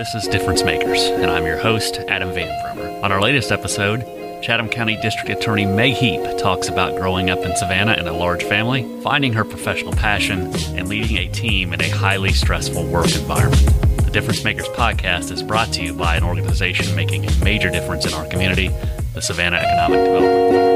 This is Difference Makers, and I'm your host, Adam Van Brummer. On our latest episode, Chatham County District Attorney Meg Heap talks about growing up in Savannah in a large family, finding her professional passion, and leading a team in a highly stressful work environment. The Difference Makers podcast is brought to you by an organization making a major difference in our community, the Savannah Economic Development Authority.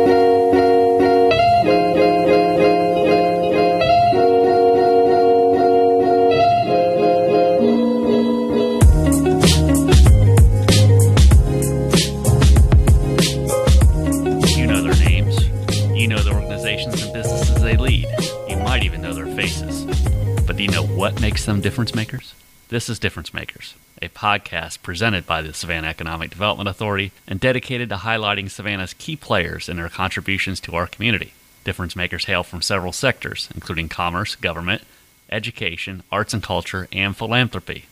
Difference makers? This is Difference Makers, a podcast presented by the Savannah Economic Development Authority and dedicated to highlighting Savannah's key players and their contributions to our community. Difference makers hail from several sectors, including commerce, government, education, arts and culture, and philanthropy.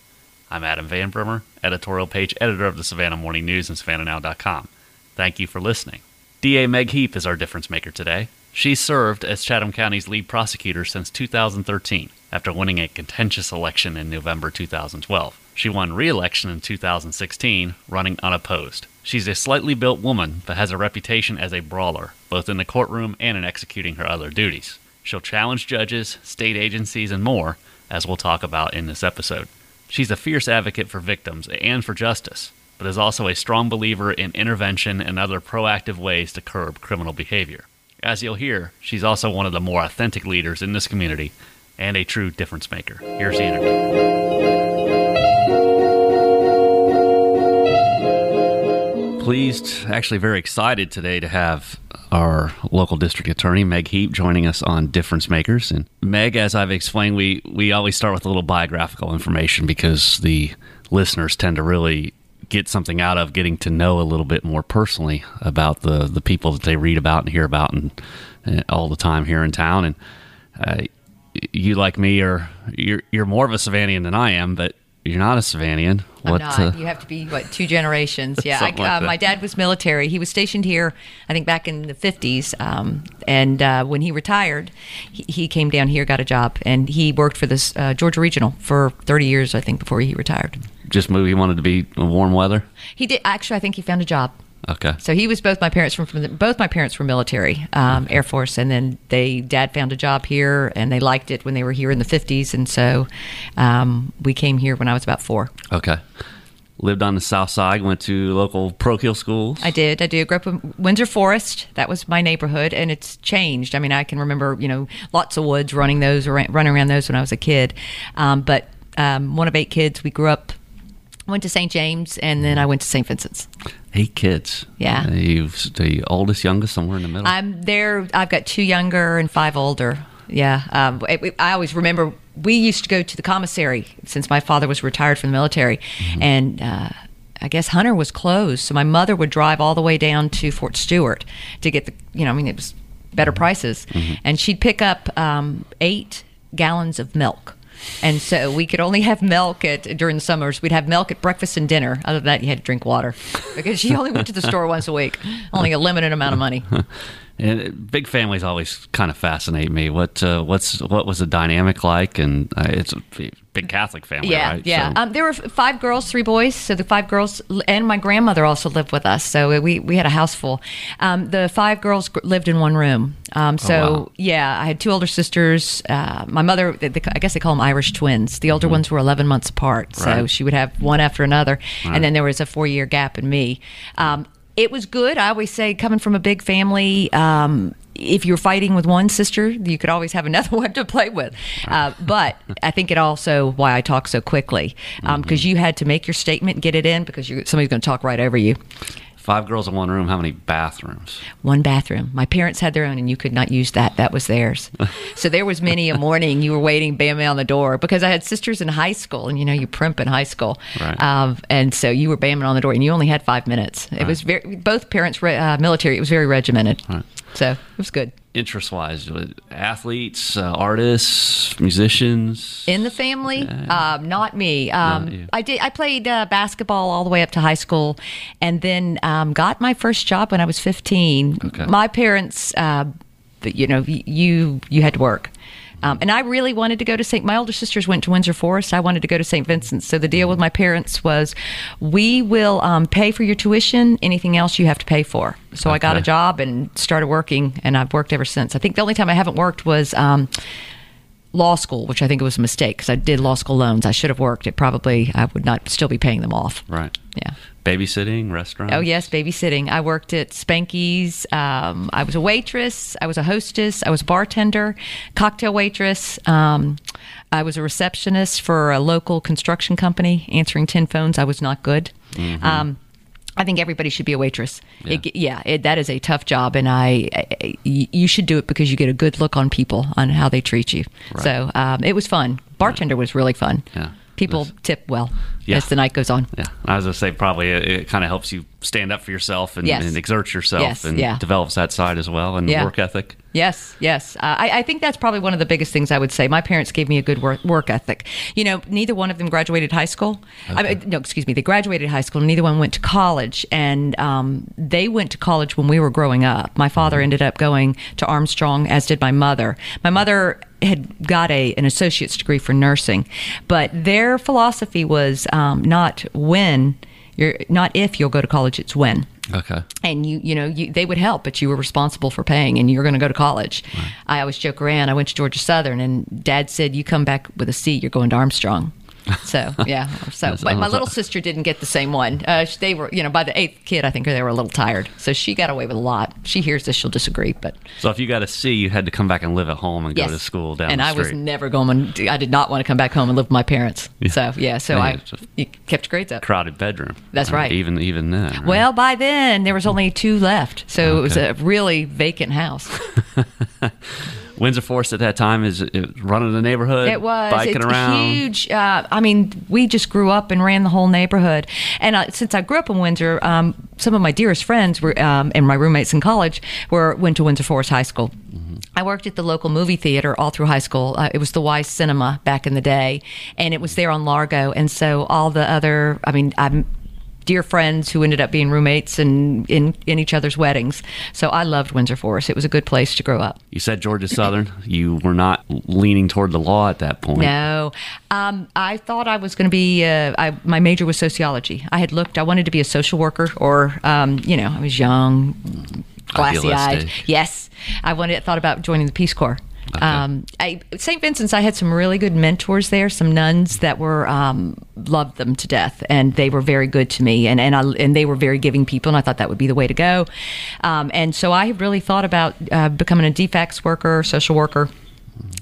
I'm Adam Van Brummer, editorial page editor of the Savannah Morning News and SavannahNow.com. Thank you for listening. DA Meg Heap is our difference maker today. She served as Chatham County's lead prosecutor since 2013 after winning a contentious election in November 2012. She won re election in 2016, running unopposed. She's a slightly built woman, but has a reputation as a brawler, both in the courtroom and in executing her other duties. She'll challenge judges, state agencies, and more, as we'll talk about in this episode. She's a fierce advocate for victims and for justice, but is also a strong believer in intervention and other proactive ways to curb criminal behavior. As you'll hear, she's also one of the more authentic leaders in this community and a true difference maker. Here's the interview. Pleased, actually very excited today to have our local district attorney Meg Heap joining us on Difference Makers. And Meg, as I've explained, we we always start with a little biographical information because the listeners tend to really get something out of getting to know a little bit more personally about the the people that they read about and hear about and, uh, all the time here in town. And uh, you, like me, are you're you're more of a Savannian than I am, but you're not a Savannian. I'm not. you have to be what two generations? Yeah, I, like uh, my dad was military. He was stationed here, I think, back in the 50s. Um, and uh, when he retired, he, he came down here, got a job, and he worked for this uh, Georgia Regional for 30 years, I think, before he retired. Just moved. He wanted to be in warm weather. He did actually. I think he found a job. Okay. So he was both my parents from, from the, both my parents were military, um, Air Force, and then they dad found a job here, and they liked it when they were here in the 50s, and so um, we came here when I was about four. Okay. Lived on the south side, went to local parochial schools. I did. I did. Grew up in Windsor Forest. That was my neighborhood, and it's changed. I mean, I can remember, you know, lots of woods, running those, running around those when I was a kid. Um, but um, one of eight kids. We grew up. Went to St. James, and then I went to St. Vincent's. Eight kids. Yeah. Uh, you the oldest, youngest, somewhere in the middle. I'm there. I've got two younger and five older. Yeah. Um, I, I always remember we used to go to the commissary since my father was retired from the military, and. Uh, I guess Hunter was closed, so my mother would drive all the way down to Fort Stewart to get the, you know, I mean, it was better prices, and she'd pick up um, eight gallons of milk. And so we could only have milk at during the summers. We'd have milk at breakfast and dinner. Other than that, you had to drink water because she only went to the store once a week. Only a limited amount of money. and uh, big families always kind of fascinate me. What uh, what's what was the dynamic like? And uh, it's big Catholic family, Yeah, right? yeah. So- Um, there were five girls, three boys. So the five girls and my grandmother also lived with us. So we we had a house full. Um, the five girls gr- lived in one room. Um, so Oh, wow. yeah, I had two older sisters. Uh, my mother, they, they- I guess they call them Irish twins. The older ones were eleven months apart. So Mm-hmm. Right. she would have one after another, Right. and then there was a four year gap in me. Um, it was good. I always say, coming from a big family, um, if you're fighting with one sister, you could always have another one to play with. Uh, but I think it also why I talk so quickly because you had to make your statement, get it in because you, somebody's going to talk right over you. Five girls in one room. How many bathrooms? One bathroom. My parents had their own, and you could not use that. That was theirs. so there was many a morning you were waiting, bam, on the door because I had sisters in high school, and you know you primp in high school, Right. um, and so you were bamming on the door, and you only had five minutes. It was very both parents re- uh, military. It was very regimented, Right. so it was good. Interest wise, athletes, uh, artists, musicians. In the family, um, not me. Um, Not. I did. I played uh, basketball all the way up to high school, and then um, got my first job when I was fifteen. Okay. My parents, uh, you know, you you had to work. Um, and I really wanted to go to St. My older sisters went to Windsor Forest. I wanted to go to St. Vincent's. So the deal with my parents was, we will um, pay for your tuition. Anything else you have to pay for. So I got a job and started working, and I've worked ever since. I think the only time I haven't worked was. Um, law school, which I think it was a mistake because I did law school loans. I should have worked. It probably I would not still be paying them off. Right. Yeah. Babysitting, restaurant. Oh yes, babysitting. I worked at Spanky's. Um, I was a waitress. I was a hostess. I was a bartender, cocktail waitress. Um, I was a receptionist for a local construction company, answering tin phones. I was not good. Um, I think everybody should be a waitress. Yeah. It, yeah, it, that is a tough job, and I, you should do it because you get a good look on people on how they treat you. Right. So um, it was fun. Bartender was really fun. Yeah. People tip well Yeah. as the night goes on. Yeah, as I was gonna say probably it, it kind of helps you stand up for yourself and, Yes. and exert yourself Yes, and yeah. develops that side as well and Yeah. work ethic. Yes, yes. Uh, I, I think that's probably one of the biggest things I would say. My parents gave me a good work, work ethic. You know, neither one of them graduated high school. I mean, no, excuse me. They graduated high school. Neither one went to college, and um, they went to college when we were growing up. My father ended up going to Armstrong, as did my mother. My mother had got a an associate's degree for nursing, but their philosophy was um, not when you're not if you'll go to college. It's when Okay. and you you know you, they would help but you were responsible for paying and you're going to go to college i always joke around i went to georgia southern and dad said you come back with a c you're going to armstrong so yeah so but my little sister didn't get the same one uh, they were you know by the eighth kid i think they were a little tired so she got away with a lot she hears this she'll disagree but So if you got a C, you had to come back and live at home and yes go to school down and i was never going i did not want to come back home and live with my parents so yeah so Yeah, i you kept grades up crowded bedroom. That's Uh, right. Even even then. right? well, by then there was only two left, so it was a really vacant house. Windsor Forest at that time is it running the neighborhood. It was. biking it's around. huge. Uh, I mean, we just grew up and ran the whole neighborhood. And uh, since I grew up in Windsor, um, some of my dearest friends were, um, and my roommates in college were went to Windsor Forest High School. I worked at the local movie theater all through high school. Uh, it was the Y Cinema back in the day, and it was there on Largo. And so all the other, I mean, I'm dear friends who ended up being roommates and in in each other's weddings. So I loved Windsor Forest. It was a good place to grow up. You said Georgia Southern. you were not leaning toward the law at that point. No, um, I thought I was going to be. Uh, I, my major was sociology. I had looked. I wanted to be a social worker, or um, you know, I was young, glassy eyed. Yes, I wanted. Thought about joining the Peace Corps. Okay. Um, I, St. Vincent's, I had some really good mentors there, some nuns that were um, loved them to death, and they were very good to me, and and I, and they were very giving people, and I thought that would be the way to go. Um, and so I really thought about uh, becoming a DFCS worker, social worker.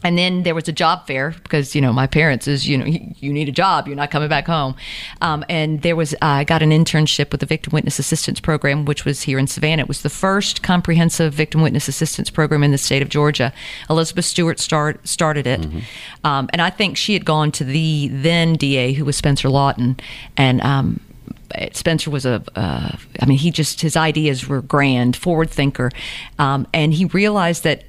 And then there was a job fair because you know my parents is you know you, need a job you're not coming back home, um, and there was I got an internship with the Victim Witness Assistance Program which was here in Savannah. It was the first comprehensive victim witness assistance program in the state of Georgia. Elizabeth Stewart start, started it, um, and I think she had gone to the then DA who was Spencer Lawton, and um, Spencer was a, uh, I mean, he just, his ideas were grand, forward thinker. Um, and he realized that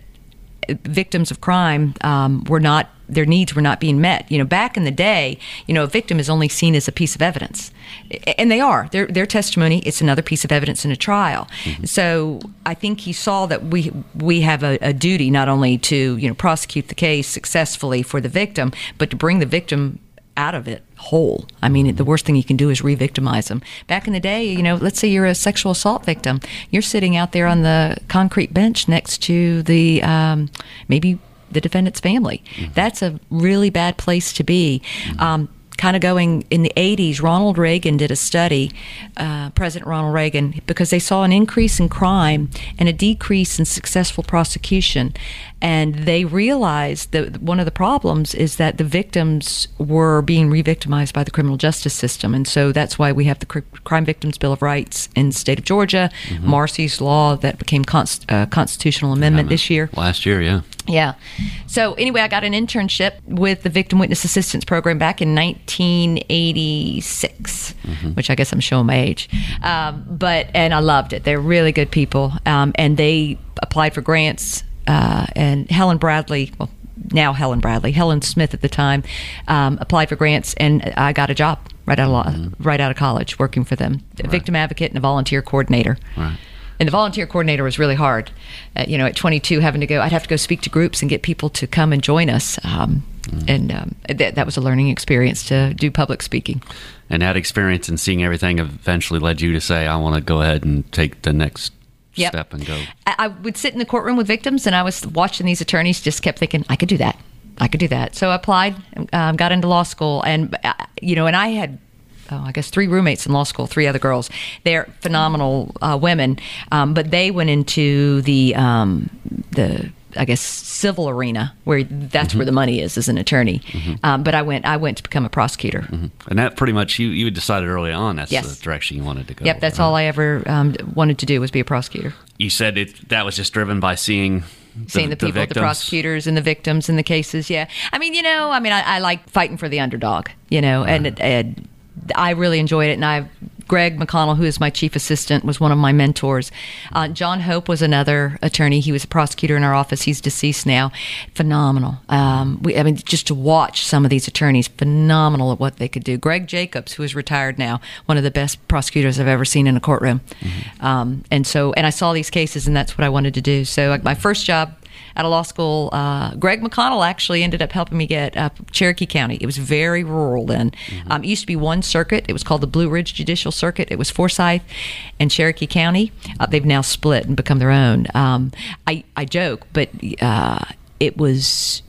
victims of crime um, were not, their needs were not being met. You know, back in the day, you know, a victim is only seen as a piece of evidence. And they are. Their, their testimony, it's another piece of evidence in a trial. So I think he saw that we, we have a, a duty not only to, you know, prosecute the case successfully for the victim, but to bring the victim out of it whole. I mean, the worst thing you can do is re-victimize them. Back in the day, you know, let's say you're a sexual assault victim, you're sitting out there on the concrete bench next to the um, maybe the defendant's family. That's a really bad place to be. Um, kind of going in the 80s, Ronald Reagan did a study, uh, President Ronald Reagan, because they saw an increase in crime and a decrease in successful prosecution. And they realized that one of the problems is that the victims were being re victimized by the criminal justice system. And so that's why we have the Cri- Crime Victims Bill of Rights in the state of Georgia, Marsy's Law that became const- uh, constitutional amendment this year. Last year, yeah. Yeah. So anyway, I got an internship with the Victim Witness Assistance Program back in 1986, which I guess I'm showing my age. Um, but and I loved it. They're really good people, um, and they applied for grants. Uh, and Helen Bradley, well, now Helen Bradley, Helen Smith at the time, um, applied for grants, and I got a job right out of law, right out of college, working for them, a victim advocate and a volunteer coordinator. Right. And the volunteer coordinator was really hard. Uh, you know, at 22, having to go, I'd have to go speak to groups and get people to come and join us. Um, And um, that, that was a learning experience to do public speaking. And that experience and seeing everything eventually led you to say, I want to go ahead and take the next Yep. step and go. I, I would sit in the courtroom with victims, and I was watching these attorneys. Just kept thinking, I could do that. I could do that. So I applied, um, got into law school, and uh, you know, and I had. Oh, I guess three roommates in law school, three other girls. They're phenomenal uh, women, um, but they went into the um, the I guess civil arena where that's where the money is as an attorney. Um, but I went I went to become a prosecutor. And that pretty much, you, you had decided early on that's Yes. the direction you wanted to go. Yep, that's right? all I ever um, wanted to do was be a prosecutor. You said it, that was just driven by seeing the, seeing the people, the, victims. prosecutors, and the victims and the cases. Yeah, I mean, you know, I mean, I, I like fighting for the underdog. You know, and, and I really enjoyed it. And I, Greg McConnell, who is my chief assistant, was one of my mentors. Uh, John Hope was another attorney. He was a prosecutor in our office. He's deceased now. Phenomenal. Um, we, I mean, just to watch some of these attorneys, phenomenal at what they could do. Greg Jacobs, who is retired now, one of the best prosecutors I've ever seen in a courtroom. Um, and so, and I saw these cases, and that's what I wanted to do. So, like, my first job out of law school, uh, Greg McConnell actually ended up helping me get uh, Cherokee County. It was very rural then. Um, it used to be one circuit. It was called the Blue Ridge Judicial Circuit. It was Forsyth and Cherokee County. Uh, they've now split and become their own. Um, I, I joke, but uh, it was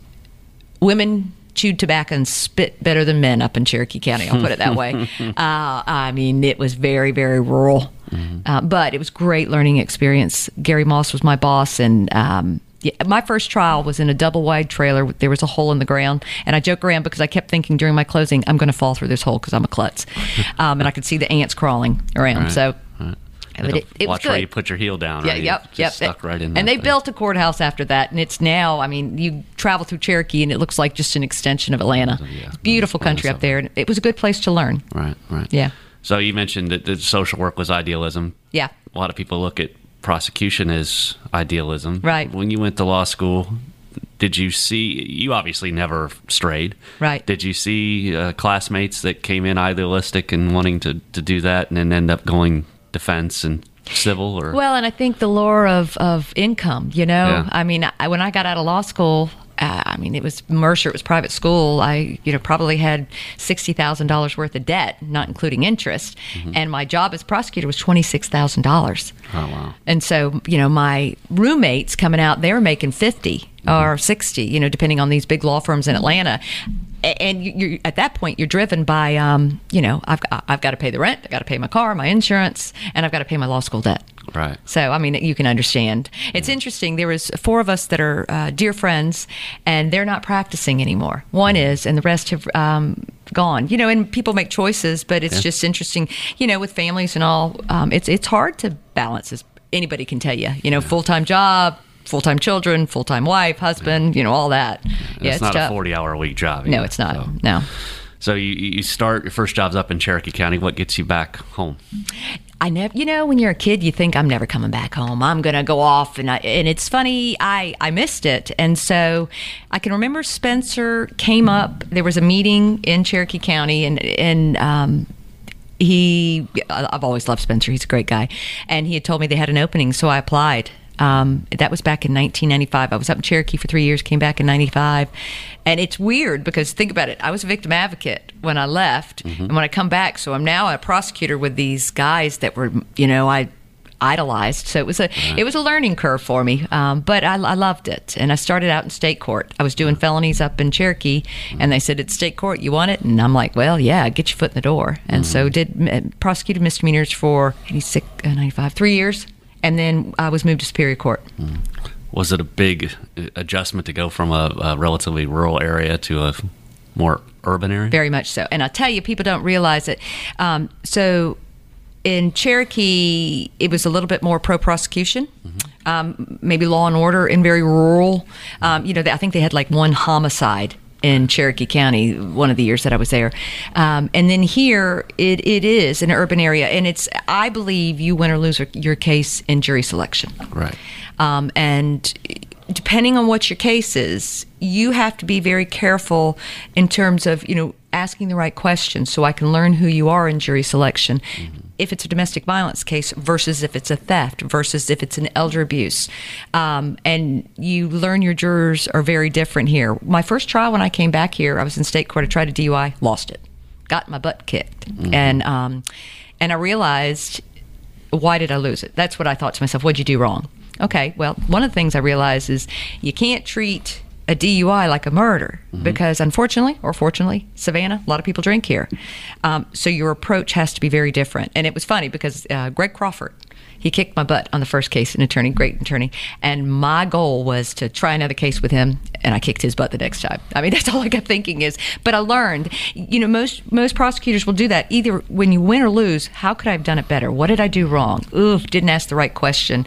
women chewed tobacco and spit better than men up in Cherokee County. I'll put it that way. uh, I mean, it was very, very rural, uh, but it was great learning experience. Gary Moss was my boss, and um, yeah, my first trial was in a double wide trailer. There was a hole in the ground, and I joke around because I kept thinking during my closing, I'm going to fall through this hole because I'm a klutz, um, and I could see the ants crawling around. Right, so. right. it- it was watch where you put your heel down. Yeah, right? Yep, just yep. Stuck right in. And that they thing. built a courthouse after that, and it's now. I mean, you travel through Cherokee, and it looks like just an extension of Atlanta. yeah. Beautiful country up there, and it was a good place to learn. Right, right. Yeah. So you mentioned that the social work was idealism. Yeah. A lot of people look at prosecution is idealism. Right. When you went to law school, did you see? You obviously never strayed. Right. Did you see uh, classmates that came in idealistic and wanting to, to do that, and then end up going defense and civil? Or Well, and I think the lure of of income. You know, Yeah. I mean, I, when I got out of law school. Uh, I mean, it was Mercer. It was private school. I, you know, probably had sixty thousand dollars worth of debt, not including interest. And my job as prosecutor was twenty six thousand dollars. oh wow. And so, you know, my roommates coming out, they were making 50 or 60, you know, depending on these big law firms in Atlanta. And you- at that point, you're driven by, um, you know, I've, I've got to pay the rent, I've got to pay my car, my insurance, and I've got to pay my law school debt. Right. So, I mean, you can understand. It's interesting. There was four of us that are uh, dear friends, and they're not practicing anymore. One is, and the rest have um, gone. You know, and people make choices, but it's just interesting. You know, with families and all, um, it's it's hard to balance. As anybody can tell you. You know, full time job, full time children, full time wife, husband. You know, all that. And yeah, it's, it's not tough. a forty-hour a week job. no, it's not. so. No. So you, you start your first job's up in Cherokee County. What gets you back home? I never, you know, when you're a kid, you think I'm never coming back home. I'm gonna go off, and I, and it's funny. I I missed it, and so I can remember Spencer came up. There was a meeting in Cherokee County, and and um, he I've always loved Spencer. He's a great guy, and he had told me they had an opening, so I applied. Um, that was back in 1995. I was up in Cherokee for three years, came back in 95. And it's weird because think about it. I was a victim advocate when I left, and when I come back, so I'm now a prosecutor with these guys that were, you know, I idolized. So it was a it was a learning curve for me, um, but I, I loved it. And I started out in state court. I was doing felonies up in Cherokee, and they said it's state court. You want it? And I'm like, well, yeah, get your foot in the door. And so did uh, prosecuted misdemeanors for 86, uh, 95, three years, and then I was moved to Superior Court. Was it a big adjustment to go from a, a relatively rural area to a more urban area? Very much so. And I tell you, people don't realize it. Um, so in Cherokee, it was a little bit more pro prosecution. Um, maybe law and order in very rural. Um, you know, I think they had like one homicide in Cherokee County one of the years that I was there. Um, and then here, it, it is an urban area. And it's, I believe, you win or lose your case in jury selection. Right. Um, and depending on what your case is, you have to be very careful in terms of, you know, asking the right questions so I can learn who you are in jury selection. If it's a domestic violence case versus if it's a theft versus if it's an elder abuse. Um, and you learn your jurors are very different here. My first trial when I came back here, I was in state court. I tried a DUI, lost it, got my butt kicked, and um, and I realized why did I lose it? That's what I thought to myself. What'd you do wrong? Okay, well, one of the things I realized is you can't treat a DUI like a murder because, unfortunately or fortunately, Savannah, a lot of people drink here. Um, so your approach has to be very different. And it was funny because uh, Greg Crawford, he kicked my butt on the first case, an attorney, great attorney. And my goal was to try another case with him, and I kicked his butt the next time. I mean, that's all I kept thinking is. But I learned, you know, most most prosecutors will do that. Either when you win or lose, how could I have done it better? What did I do wrong? Oof, didn't ask the right question.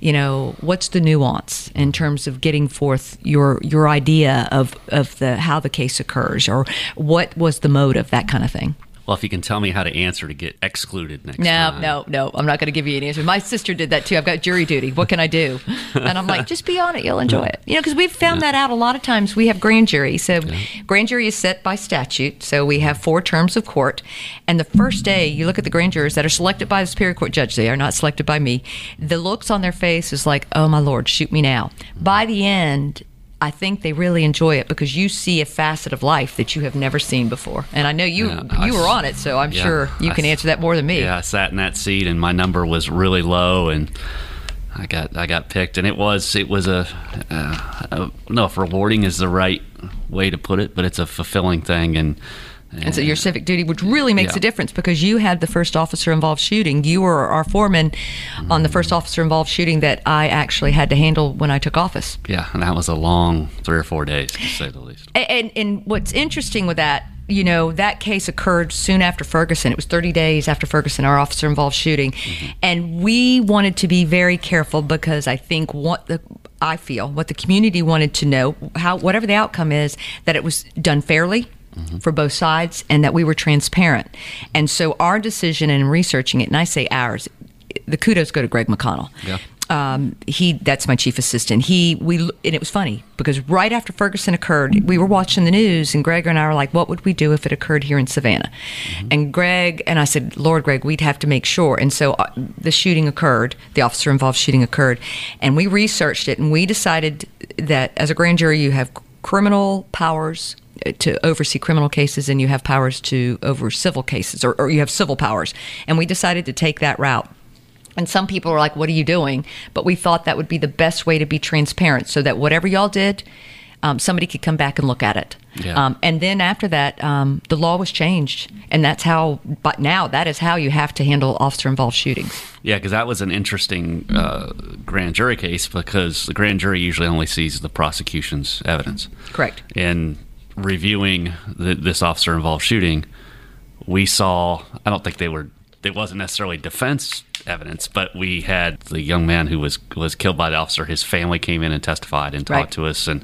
You know, what's the nuance in terms of getting forth your your idea of of the how the case occurs, or what was the motive, that kind of thing. Well, if you can tell me how to answer to get excluded next No, time. no, no. No. I'm not going to give you an answer. My sister did that too. I've got jury duty. What can I do? And I'm like, just be on it. You'll enjoy it. You know, because we've found that out a lot of times. We have grand jury. So, grand jury is set by statute. So, we have four terms of court. And the first day, you look at the grand jurors that are selected by the Superior Court judge. They are not selected by me. The looks on their face is like, oh, my Lord, shoot me now. By the end, I think they really enjoy it because you see a facet of life that you have never seen before. And I know you Yeah, I you were on it, so I'm Yeah, sure you I can answer that more than me. Yeah, I sat in that seat and my number was really low and I got I got picked and it was it was a uh, I don't know if rewarding is the right way to put it, but it's a fulfilling thing and And so your civic duty, which really makes Yeah. a difference because you had the first officer involved shooting. You were our foreman on the first officer involved shooting that I actually had to handle when I took office. yeah, and that was a long three or four days to say the least. A- And, and what's interesting with that, you know, that case occurred soon after Ferguson. It was 30 days after Ferguson, our officer involved shooting. Mm-hmm. And we wanted to be very careful because I think what the I feel what the community wanted to know, how whatever the outcome is, that it was done fairly for both sides and that we were transparent. And so our decision in researching it, and I say ours, the kudos go to Greg McConnell Yeah. um, he that's my chief assistant. He we and it was funny because right after Ferguson occurred, we were watching the news, and Greg and I were like, "What would we do if it occurred here in Savannah?" And Greg and I said, "Lord, Greg, we'd have to make sure." And so uh, the shooting occurred, the officer involved shooting occurred, and we researched it, and we decided that as a grand jury, you have criminal powers uh, to oversee criminal cases and you have powers to over civil cases or, or you have civil powers and we decided to take that route and some people are like, What are you doing? But we thought that would be the best way to be transparent so that whatever y'all did, um, somebody could come back and look at it. Yeah. Um, and then after that, um, the law was changed. And that's how, but now that is how you have to handle officer involved shootings. Yeah, because that was an interesting uh, grand jury case because the grand jury usually only sees the prosecution's evidence. Correct. In reviewing the, this officer involved shooting, we saw, I don't think they were, it wasn't necessarily defense evidence, but we had the young man who was was killed by the officer. His family came in and testified and talked Right. to us, and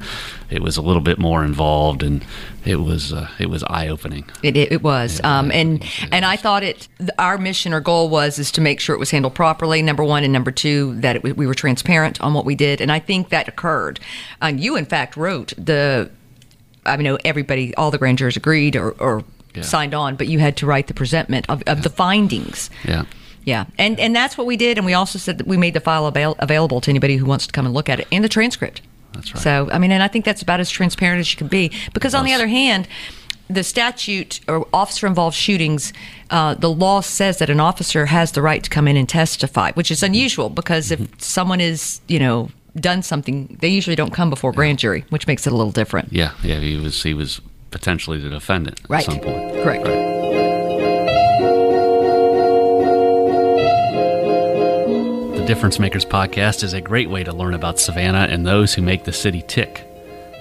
it was a little bit more involved, and it was uh, it was eye opening. It, it, it was, um, and and I thought it. Our mission or goal was is to make sure it was handled properly. Number one, and number two, that it, we were transparent on what we did, and I think that occurred. And you, in fact, wrote the. I mean, everybody, all the grand jurors agreed or, or Yeah. signed on, but you had to write the presentment of, of the findings. Yeah. Yeah, and and that's what we did, and we also said that we made the file avail- available to anybody who wants to come and look at it, and the transcript. That's right. So I mean, and I think that's about as transparent as you can be. Because on the other hand, the statute or officer involved shootings, uh, the law says that an officer has the right to come in and testify, which is unusual because if Mm-hmm. someone is, you know, done something, they usually don't come before grand jury, which makes it a little different. Yeah, yeah, he was he was potentially the defendant Right. at some point. Correct. The Difference Makers podcast is a great way to learn about Savannah and those who make the city tick.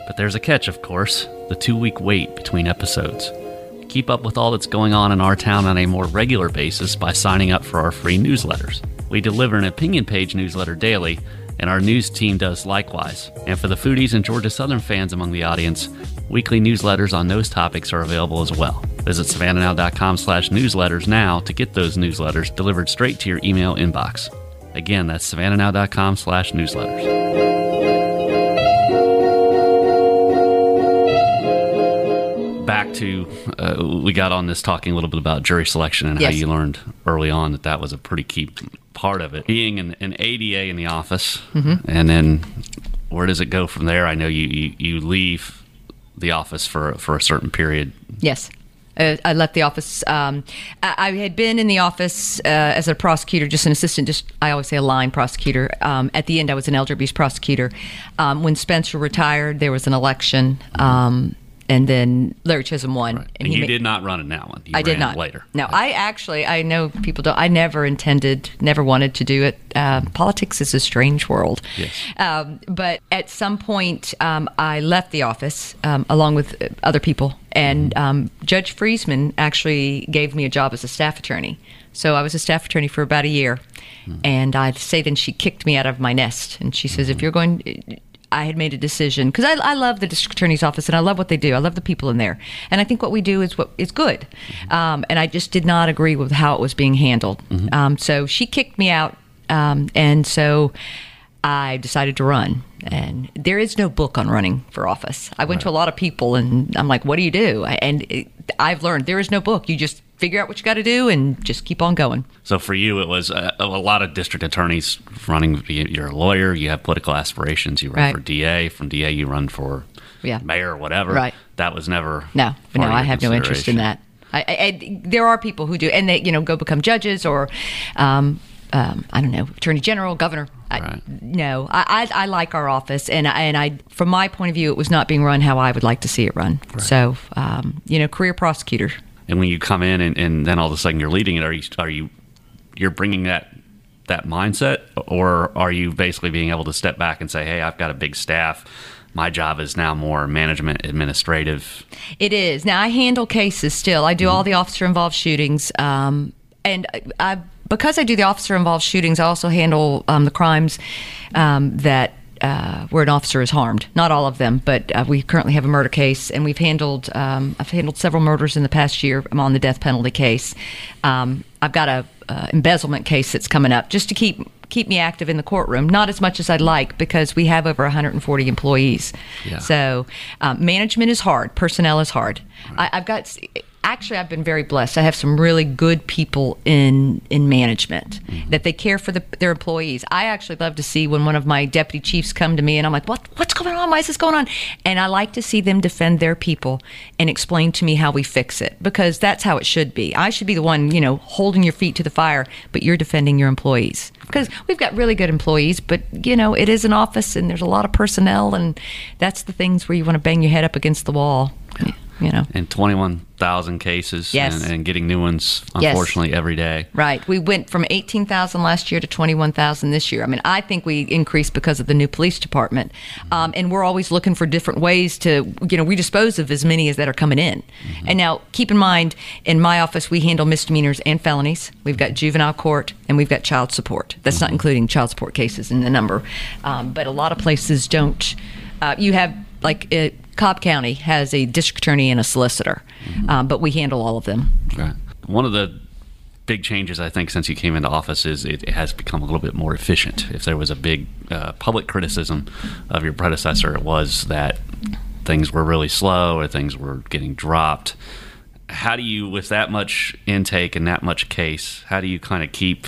But there's a catch, of course the two week wait between episodes. Keep up with all that's going on in our town on a more regular basis by signing up for our free newsletters. We deliver an opinion page newsletter daily, and our news team does likewise. And for the foodies and Georgia Southern fans among the audience, weekly newsletters on those topics are available as well. Visit savannahnow.com slash newsletters now to get those newsletters delivered straight to your email inbox. Again, that's savannahnow.com slash newsletters. Back to uh, we got on this talking a little bit about jury selection and Yes. how you learned early on that that was a pretty key part of it. Being an, an ADA in the office, Mm-hmm. and then where does it go from there? I know you you, you leave the office for for a certain period. Yes. Uh, I left the office. Um, I, I had been in the office uh, as a prosecutor, just an assistant. Just I always say a line prosecutor. Um, at the end, I was an elder abuse prosecutor. Um, when Spencer retired, there was an election, um, and then Larry Chisolm won. And, he you ma- did not run in that one. You I did not. later. No, I actually I know people don't. I never intended, never wanted to do it. Uh, politics is a strange world. Yes. Um, but at some point, um, I left the office um, along with uh, other people, and um, Judge Freesemann actually gave me a job as a staff attorney. So I was a staff attorney for about a year, and I'd say then she kicked me out of my nest, and she says, "If you're going." I had made a decision because I, I love the district attorney's office and I love what they do. I love the people in there, and I think what we do is what is good. Um, and I just did not agree with how it was being handled. Um, so she kicked me out, um, and so I decided to run. And there is no book on running for office. I went to a lot of people, and I'm like, "What do you do?" And it, I've learned there is no book. You just figure out what you got to do and just keep on going. So for you, it was uh, a, a lot of district attorneys running. You're a lawyer. You have political aspirations. You run Right. for DA. From DA, you run for Yeah. mayor or whatever. Right. That was never. No, no, I have no interest in that. I, I, I, there are people who do, and they, you know, go become judges or, um, um, I don't know, attorney general, governor. I, Right. No, I, I, I like our office, and I- and I, from my point of view, it was not being run how I would like to see it run. So, um, you know, career prosecutor. And when you come in and, and then all of a sudden you're leading it, are you are you you're bringing that that mindset, or are you basically being able to step back and say, "Hey, I've got a big staff. My job is now more management, administrative." It is now. I handle cases still. I do all the officer involved shootings, um, and I, because I do the officer involved shootings, I also handle um, the crimes um, that. Uh, where an officer is harmed, not all of them, but uh, we currently have a murder case, and we've handled. Um, I've handled several murders in the past year. I'm on the death penalty case. Um, I've got a uh, embezzlement case that's coming up, just to keep keep me active in the courtroom. Not as much as I'd like because we have over 140 employees. Yeah. So um, management is hard. Personnel is hard. I, I've got actually I've been very blessed. I have some really good people in in management mm-hmm. that they care for the, their employees. I actually love to see when one of my deputy chiefs come to me and I'm like, what what's going on? Why is this going on? And I like to see them defend their people and explain to me how we fix it because that's how it should be. I should be the one you know holding your feet to the fire, but you're defending your employees because we've got really good employees, but you know it is an office and there's a lot of personnel and that's the things where you want to bang your head up against the wall. You know. And 21,000 cases Yes. and, and getting new ones, Yes. unfortunately, every day. Right. We went from 18,000 last year to 21,000 this year. I mean, I think we increased because of the new police department. Um, and we're always looking for different ways to, you know, we dispose of as many as that are coming in. And now keep in mind, in my office, we handle misdemeanors and felonies. We've got juvenile court and we've got child support. That's not including child support cases in the number. Um, but a lot of places don't. Uh, you have, like, uh, Cobb County has a district attorney and a solicitor, um, but we handle all of them. Right. One of the big changes I think since you came into office is it, it has become a little bit more efficient. If there was a big uh, public criticism of your predecessor, it was that things were really slow or things were getting dropped. How do you, with that much intake and that much case, how do you kind of keep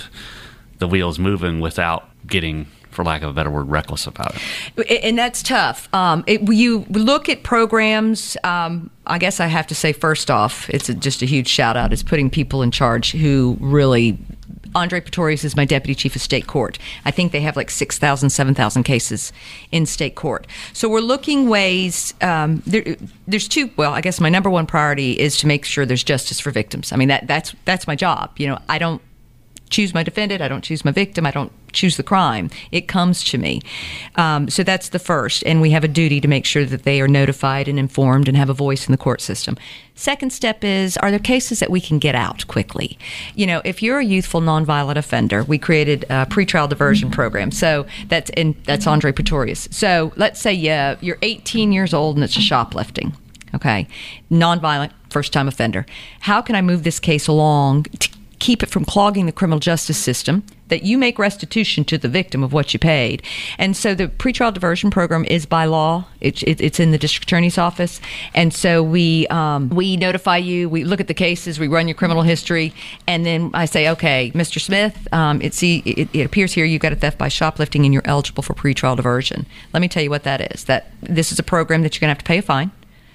the wheels moving without getting, for lack of a better word, reckless about it? and that's tough. Um, it, you look at programs. Um, I guess I have to say first off, it's a, just a huge shout out. Is putting people in charge who really. Andre Pretorius is my deputy chief of state court. I think they have like 6,000, 7,000 cases in state court. So we're looking ways. Um, there, there's two. Well, I guess my number one priority is to make sure there's justice for victims. I mean that that's that's my job. You know, I don't choose my defendant. I don't choose my victim. I don't choose the crime. It comes to me. Um, so that's the first. And we have a duty to make sure that they are notified and informed and have a voice in the court system. Second step is are there cases that we can get out quickly? You know, if you're a youthful nonviolent offender, we created a pretrial diversion program. So that's in, that's Andre Pretorius. So let's say yeah, you're 18 years old and it's a shoplifting. Okay, nonviolent, first time offender. How can I move this case along to keep it from clogging the criminal justice system that you make restitution to the victim of what you paid. And so the pretrial diversion program is by law. It, it, it's in the district attorney's office, and so we um, we notify you. We look at the cases. We run your criminal history, and then I say, okay, Mr. Smith, um, it, see, it, it appears here you've got a theft by shoplifting, and you're eligible for pretrial diversion. Let me tell you what that is. That this is a program that you're going to have to pay a fine.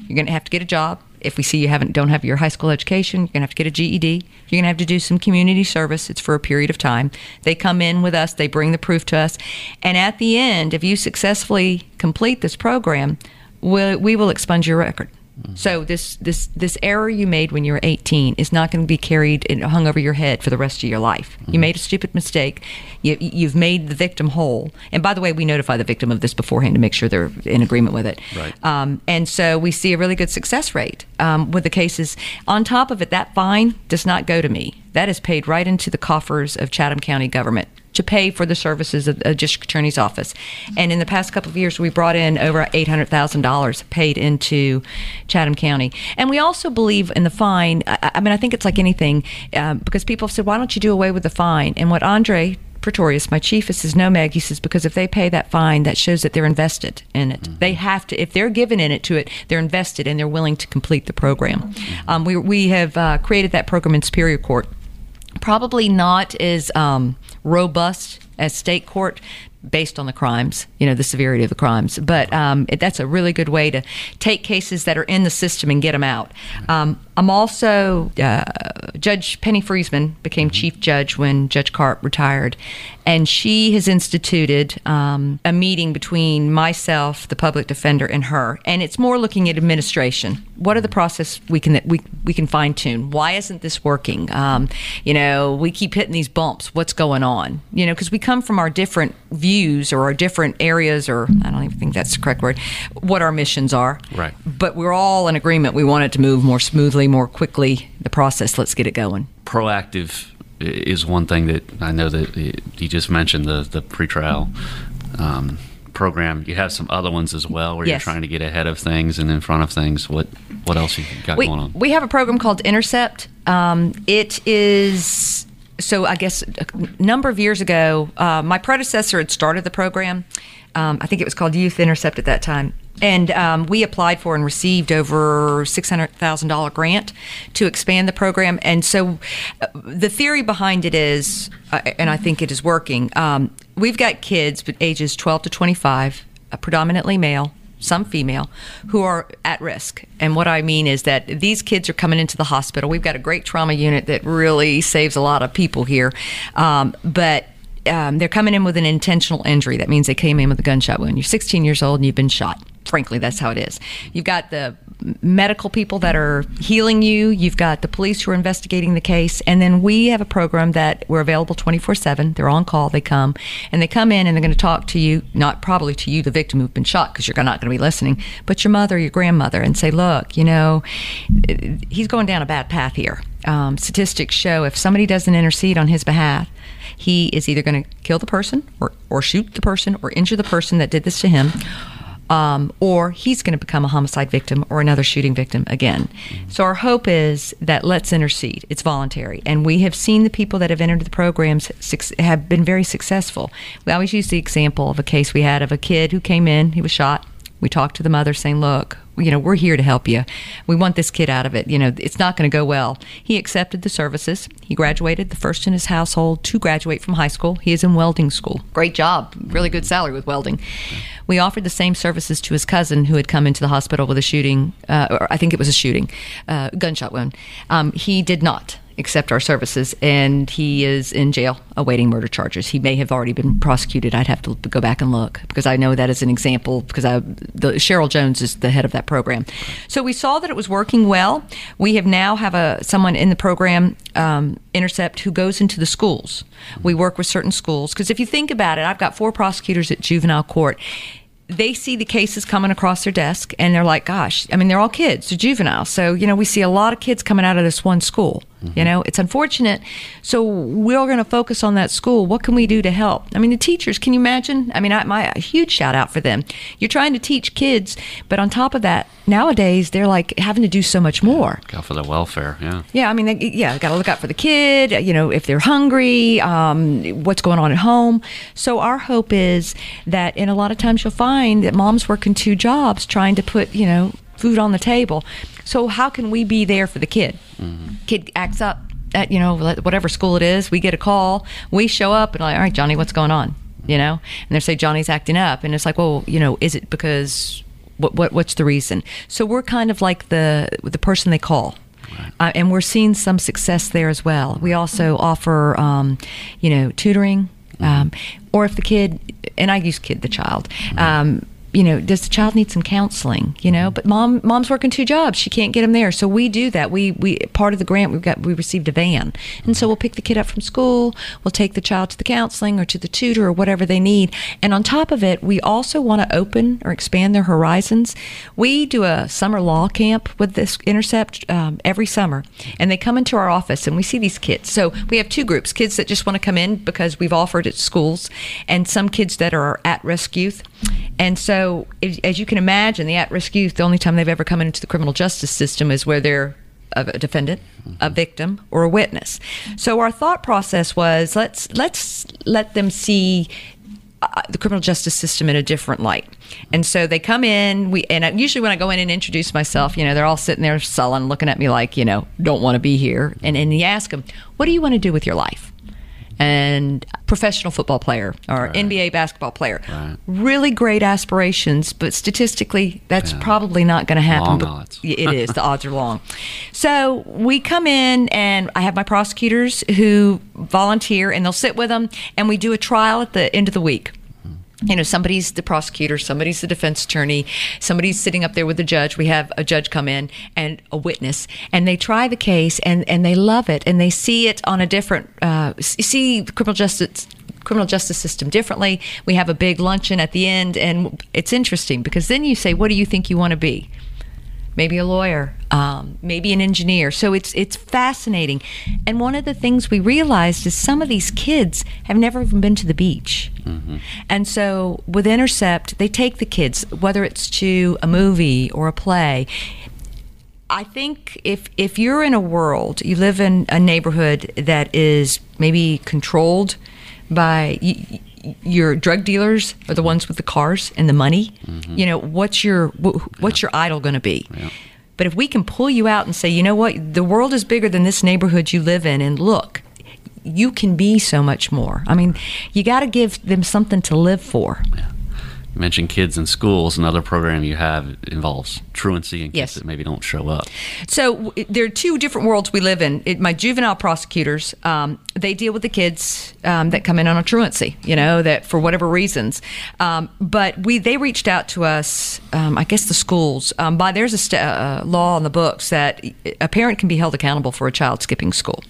You're going to have to get a job if we see you haven't don't have your high school education, you're gonna have to get a GED. You're gonna have to do some community service. It's for a period of time. They come in with us, they bring the proof to us, and at the end, if you successfully complete this program, we, we will expunge your record. So this this this error you made when you were 18 is not going to be carried and hung over your head for the rest of your life. Mm-hmm. You made a stupid mistake. You, you've made the victim whole. And by the way, we notify the victim of this beforehand to make sure they're in agreement with it. Right. Um, and so we see a really good success rate um, with the cases. On top of it, that fine does not go to me. That is paid right into the coffers of Chatham County government to pay for the services of a district attorney's office. And in the past couple of years, we brought in over $800,000 paid into Chatham County. And we also believe in the fine. I, I mean, I think it's like anything um, because people have said, why don't you do away with the fine? And what Andre Pretorius, my chief, says, no, Meg. He says, because if they pay that fine, that shows that they're invested in it. Mm-hmm. They have to, if they're given in it to it, they're invested and they're willing to complete the program. Mm-hmm. Um, we, we have uh, created that program in Superior Court. Probably not as um, robust as state court based on the crimes, you know, the severity of the crimes. But um, it, that's a really good way to take cases that are in the system and get them out. Um, I'm also uh, Judge Penny Freesemann became mm-hmm. chief judge when Judge Karpf retired, and she has instituted um, a meeting between myself, the public defender, and her, and it's more looking at administration. What are the process we can we we can fine tune? Why isn't this working? Um, you know, we keep hitting these bumps. What's going on? You know, because we come from our different views or our different areas, or I don't even think that's the correct word. What our missions are, right? But we're all in agreement. We want it to move more smoothly more quickly the process. Let's get it going. Proactive is one thing that I know that you just mentioned the the pretrial um, program. You have some other ones as well where yes. you're trying to get ahead of things and in front of things. What what else you got we, going on? We have a program called Intercept. Um, it is so I guess a number of years ago, uh, my predecessor had started the program. Um, I think it was called Youth Intercept at that time and um, we applied for and received over $600,000 grant to expand the program. And so uh, the theory behind it is, uh, and I think it is working, um, we've got kids ages 12 to 25, uh, predominantly male, some female, who are at risk. And what I mean is that these kids are coming into the hospital. We've got a great trauma unit that really saves a lot of people here. Um, but um, they're coming in with an intentional injury. That means they came in with a gunshot wound. You're 16 years old and you've been shot frankly, that's how it is. You've got the medical people that are healing you, you've got the police who are investigating the case, and then we have a program that we're available 24 7. They're on call, they come, and they come in and they're going to talk to you, not probably to you, the victim who's been shot, because you're not going to be listening, but your mother, your grandmother, and say, look, you know, he's going down a bad path here. Um, statistics show if somebody doesn't intercede on his behalf, he is either going to kill the person or, or shoot the person or injure the person that did this to him um, or he's going to become a homicide victim or another shooting victim again. So our hope is that let's intercede. It's voluntary, and we have seen the people that have entered the programs have been very successful. We always use the example of a case we had of a kid who came in, he was shot. We talked to the mother saying, "Look, you know, we're here to help you. We want this kid out of it. You know, it's not going to go well. He accepted the services. He graduated, the first in his household to graduate from high school. He is in welding school. Great job, really good salary with welding. We offered the same services to his cousin who had come into the hospital with a shooting, uh, or I think it was a shooting, uh, gunshot wound. Um, he did not accept our services, and he is in jail awaiting murder charges. He may have already been prosecuted. I'd have to go back and look because I know that as an example because I, the, Cheryl Jones is the head of that program. So we saw that it was working well. We have now have a someone in the program um, Intercept who goes into the schools. We work with certain schools because if you think about it, I've got four prosecutors at juvenile court they see the cases coming across their desk and they're like, gosh, I mean, they're all kids, they're juveniles. So, you know, we see a lot of kids coming out of this one school. You know, it's unfortunate. So we're going to focus on that school. What can we do to help? I mean, the teachers. Can you imagine? I mean, I, my a huge shout out for them. You're trying to teach kids, but on top of that, nowadays they're like having to do so much more. Go for the welfare. Yeah. Yeah, I mean, they, yeah, got to look out for the kid. You know, if they're hungry, um, what's going on at home. So our hope is that, in a lot of times, you'll find that mom's working two jobs, trying to put you know food on the table. So how can we be there for the kid? Mm-hmm. Kid acts up at you know whatever school it is. We get a call. We show up and like, all right, Johnny, what's going on? You know, and they say Johnny's acting up, and it's like, well, you know, is it because what, what what's the reason? So we're kind of like the the person they call. Right. Uh, and we're seeing some success there as well. We also offer, um, you know, tutoring, mm-hmm. um, or if the kid, and I use kid, the child, mm-hmm. um, you know, does the child need some counseling? You know, but mom, mom's working two jobs; she can't get him there. So we do that. We we part of the grant we got we received a van, and so we'll pick the kid up from school. We'll take the child to the counseling or to the tutor or whatever they need. And on top of it, we also want to open or expand their horizons. We do a summer law camp with this Intercept um, every summer, and they come into our office and we see these kids. So we have two groups: kids that just want to come in because we've offered at schools, and some kids that are at-risk youth. And so, as you can imagine, the at risk youth, the only time they've ever come into the criminal justice system is where they're a defendant, a victim, or a witness. So our thought process was let's let's let them see uh, the criminal justice system in a different light. And so they come in. We and I, usually when I go in and introduce myself, you know, they're all sitting there sullen, looking at me like, you know, don't want to be here. And and you ask them, what do you want to do with your life? And professional football player or right. NBA basketball player. Right. Really great aspirations, but statistically, that's yeah. probably not going to happen. Long odds. it is. The odds are long. So we come in, and I have my prosecutors who volunteer, and they'll sit with them, and we do a trial at the end of the week you know somebody's the prosecutor somebody's the defense attorney somebody's sitting up there with the judge. We have a judge come in and a witness and they try the case and and they love it and they see it on a different uh, see criminal justice criminal justice system differently. We have a big luncheon at the end and it's interesting because then you say what do you think you want to be maybe a lawyer, um, maybe an engineer. So it's it's fascinating. And one of the things we realized is some of these kids have never even been to the beach. Mm-hmm. And so with Intercept, they take the kids, whether it's to a movie or a play. I think if if you're in a world, you live in a neighborhood that is maybe controlled by your drug dealers are the ones with the cars and the money. Mm-hmm. You know, what's your what's yeah. your idol going to be? Yeah. But if we can pull you out and say, you know what, the world is bigger than this neighborhood you live in, and look, you can be so much more. I mean, you got to give them something to live for. Yeah. You mentioned kids in schools. Another program you have involves truancy and kids that maybe don't show up. So there are two different worlds we live in. It, my juvenile prosecutors, um, they deal with the kids um, that come in on a truancy, you know, that for whatever reasons. Um, but we they reached out to us, um, I guess the schools. Um, by there's a st- uh, law in the books that a parent can be held accountable for a child skipping school,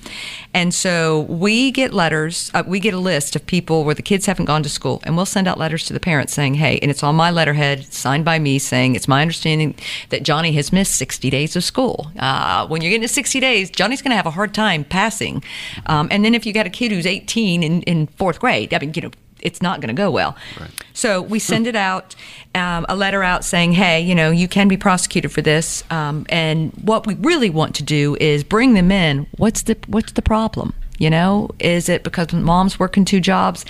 and so we get letters, uh, we get a list of people where the kids haven't gone to school, and we'll send out letters to the parents saying, hey, and it's on my letterhead, signed by me, saying it's my understanding that Johnny has missed 60 days of school. Uh, when you're getting to 60 days, Johnny's going to have a hard time passing. Um, and then if you got a kid who's 18 in, in fourth grade, I mean, you know, it's not going to go well. Right. So we send it out, um, a letter out saying, hey, you know, you can be prosecuted for this. Um, and what we really want to do is bring them in. What's the what's the problem? You know, is it because mom's working two jobs,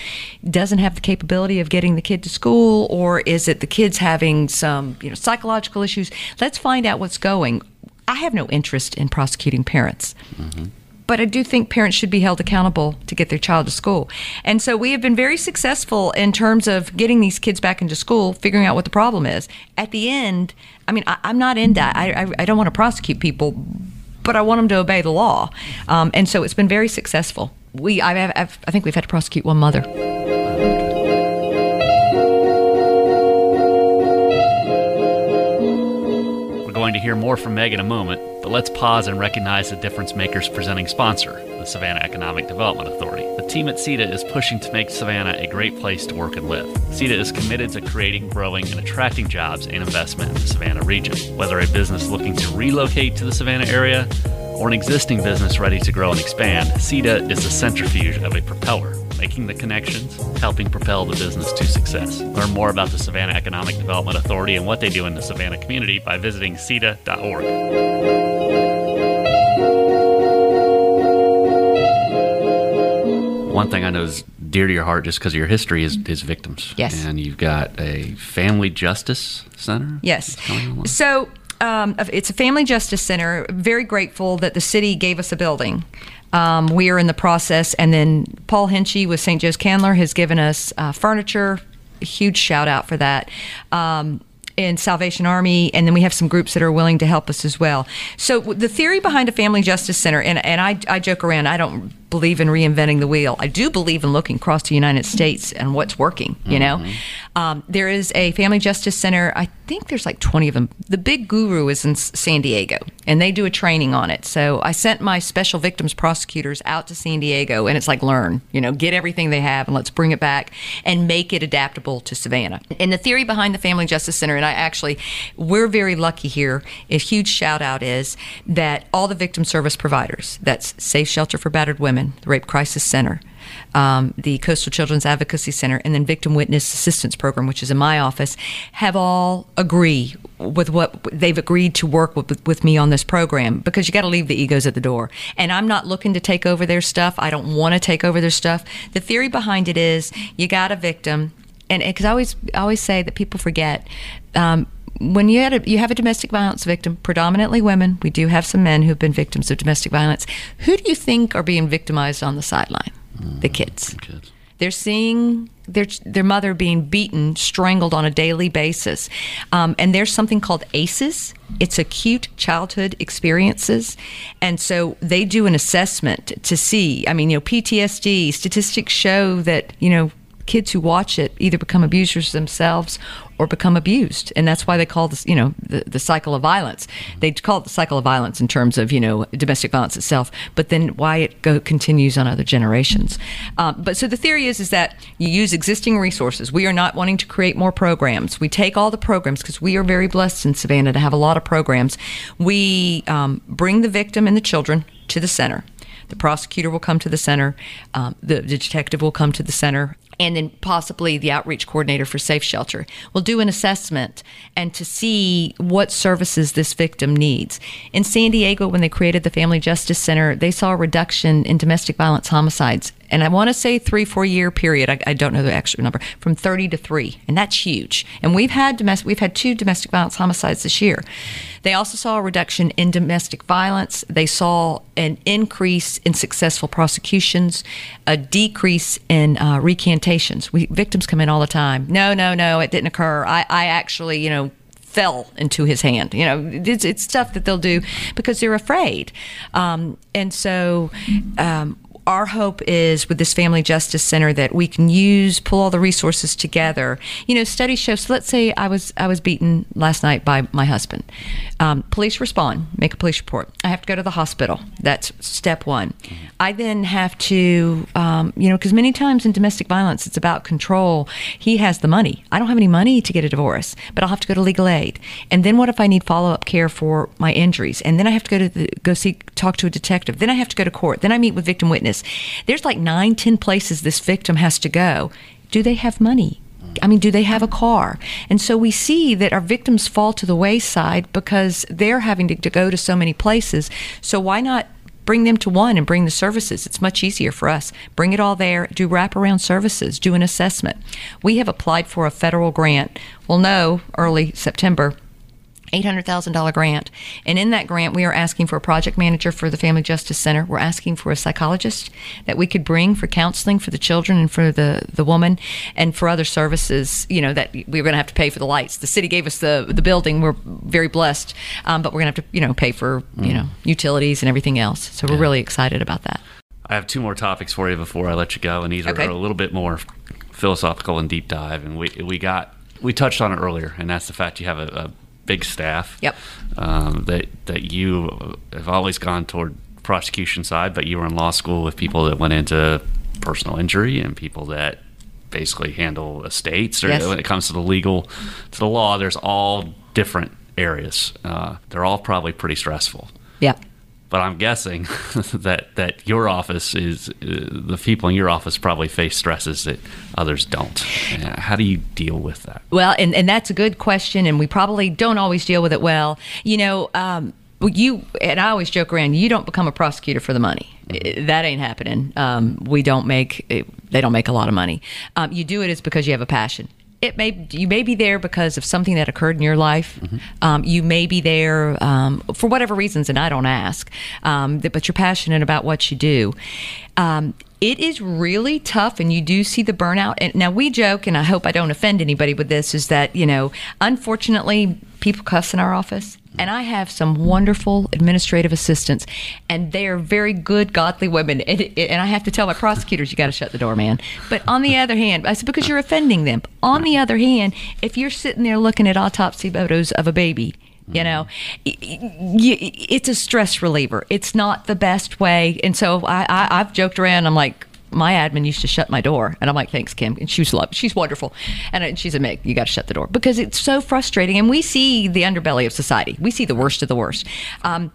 doesn't have the capability of getting the kid to school, or is it the kids having some, you know, psychological issues? Let's find out what's going. I have no interest in prosecuting parents. Mm-hmm but I do think parents should be held accountable to get their child to school. And so we have been very successful in terms of getting these kids back into school, figuring out what the problem is. At the end, I mean, I, am not in that. I, I, I don't want to prosecute people, but I want them to obey the law. Um, and so it's been very successful. We, I've, I've, I think we've had to prosecute one mother. Going to hear more from Meg in a moment, but let's pause and recognize the Difference Makers presenting sponsor, the Savannah Economic Development Authority. The team at SEDA is pushing to make Savannah a great place to work and live. SEDA is committed to creating, growing, and attracting jobs and investment in the Savannah region. Whether a business looking to relocate to the Savannah area or an existing business ready to grow and expand, SEDA is the centrifuge of a propeller, making the connections, helping propel the business to success. Learn more about the Savannah Economic Development Authority and what they do in the Savannah community by visiting SEDA.org. One thing I know is dear to your heart just because of your history is, is victims. Yes. And you've got a family justice center? Yes. So um, it's a family justice center. Very grateful that the city gave us a building. Um, we are in the process, and then Paul Hinchey with St. Joe's Candler has given us uh, furniture. A huge shout out for that. Um, and Salvation Army, and then we have some groups that are willing to help us as well. So the theory behind a family justice center, and, and I, I joke around, I don't believe in reinventing the wheel. I do believe in looking across the United States and what's working. You know, um, there is a family justice center. I think there's like 20 of them. The big guru is in San Diego, and they do a training on it. So I sent my special victims prosecutors out to San Diego, and it's like learn. You know, get everything they have, and let's bring it back and make it adaptable to Savannah. And the theory behind the family justice center, and I actually, we're very lucky here. A huge shout out is that all the victim service providers, that's Safe Shelter for Battered Women, the Rape Crisis Center, um, the Coastal Children's Advocacy Center, and then Victim Witness Assistance Program, which is in my office, have all agree with what they've agreed to work with, with me on this program because you got to leave the egos at the door. And I'm not looking to take over their stuff. I don't want to take over their stuff. The theory behind it is you got a victim, and because I always always say that people forget. Um, when you, had a, you have a domestic violence victim, predominantly women, we do have some men who've been victims of domestic violence. Who do you think are being victimized on the sideline? The kids. Kids. They're seeing their their mother being beaten, strangled on a daily basis, um, and there's something called ACEs. It's acute childhood experiences, and so they do an assessment to see. I mean, you know, PTSD statistics show that you know kids who watch it either become abusers themselves or become abused. And that's why they call this you know the, the cycle of violence. They call it the cycle of violence in terms of you know domestic violence itself but then why it go, continues on other generations. Um, but so the theory is is that you use existing resources. We are not wanting to create more programs. We take all the programs because we are very blessed in savannah to have a lot of programs. We um, bring the victim and the children to the center. The prosecutor will come to the center, um, the, the detective will come to the center, and then possibly the outreach coordinator for Safe Shelter will do an assessment and to see what services this victim needs. In San Diego, when they created the Family Justice Center, they saw a reduction in domestic violence homicides. And I want to say three, four year period. I, I don't know the actual number from 30 to three, and that's huge. And we've had domestic, we've had two domestic violence homicides this year. They also saw a reduction in domestic violence. They saw an increase in successful prosecutions, a decrease in uh, recantations. We, victims come in all the time. No, no, no, it didn't occur. I, I actually, you know, fell into his hand. You know, it's, it's stuff that they'll do because they're afraid. Um, and so, um, our hope is with this family justice center that we can use pull all the resources together. You know studies show so let's say i was i was beaten last night by my husband. Um, police respond make a police report. I have to go to the hospital. That's step one. I then have to um, you know because many times in domestic violence it's about control. He has the money. I don't have any money to get a divorce but i'll have to go to legal aid. And then what if i need follow-up care for my injuries? And then i have to go to the, go see talk to a detective. Then i have to go to court. Then i meet with victim witness there's like nine, ten places this victim has to go. Do they have money? I mean, do they have a car? And so we see that our victims fall to the wayside because they're having to, to go to so many places. So why not bring them to one and bring the services. It's much easier for us. Bring it all there, do wraparound services, do an assessment. We have applied for a federal grant. We'll know early September. $800,000 grant. And in that grant, we are asking for a project manager for the Family Justice Center. We're asking for a psychologist that we could bring for counseling for the children and for the, the woman and for other services, you know, that we we're going to have to pay for the lights. The city gave us the, the building. We're very blessed. Um, but we're going to have to, you know, pay for, you know, utilities and everything else. So we're really excited about that. I have two more topics for you before I let you go, and these are Okay. a little bit more philosophical and deep dive. And we we got we touched on it earlier, and that's the fact you have a, a big staff. Yep. Um, that that you have always gone toward prosecution side, but you were in law school with people that went into personal injury and people that basically handle estates. Or Yes. when it comes to the legal, to the law, there's all different areas. Uh, they're all probably pretty stressful. Yeah. But I'm guessing that that your office is uh, the people in your office probably face stresses that others don't. Uh, How do you deal with that? Well, and, and that's a good question, and we probably don't always deal with it well. You know, um, you and I always joke around. You don't become a prosecutor for the money. I- That ain't happening. Um, we don't make. They don't make a lot of money. Um, you do it is because you have a passion. It may you may be there because of something that occurred in your life. Um, you may be there um, for whatever reasons, and I don't ask. Um, but you're passionate about what you do. Um, it is really tough, and you do see the burnout. And now we joke, and I hope I don't offend anybody with this, is that you know, unfortunately, people cuss in our office. And I have some wonderful administrative assistants, and they are very good, godly women. And, and I have to tell my prosecutors, you got to shut the door, man. But on the other hand, I said, because you're offending them. On the other hand, if you're sitting there looking at autopsy photos of a baby, you know, it's a stress reliever. It's not the best way. And so I, I, I've joked around. I'm like, my admin used to shut my door, and I'm like, "Thanks, Kim." And she was love, she's wonderful, and I- she's a Meg. You got to shut the door because it's so frustrating. And we see the underbelly of society. We see the worst of the worst. Um,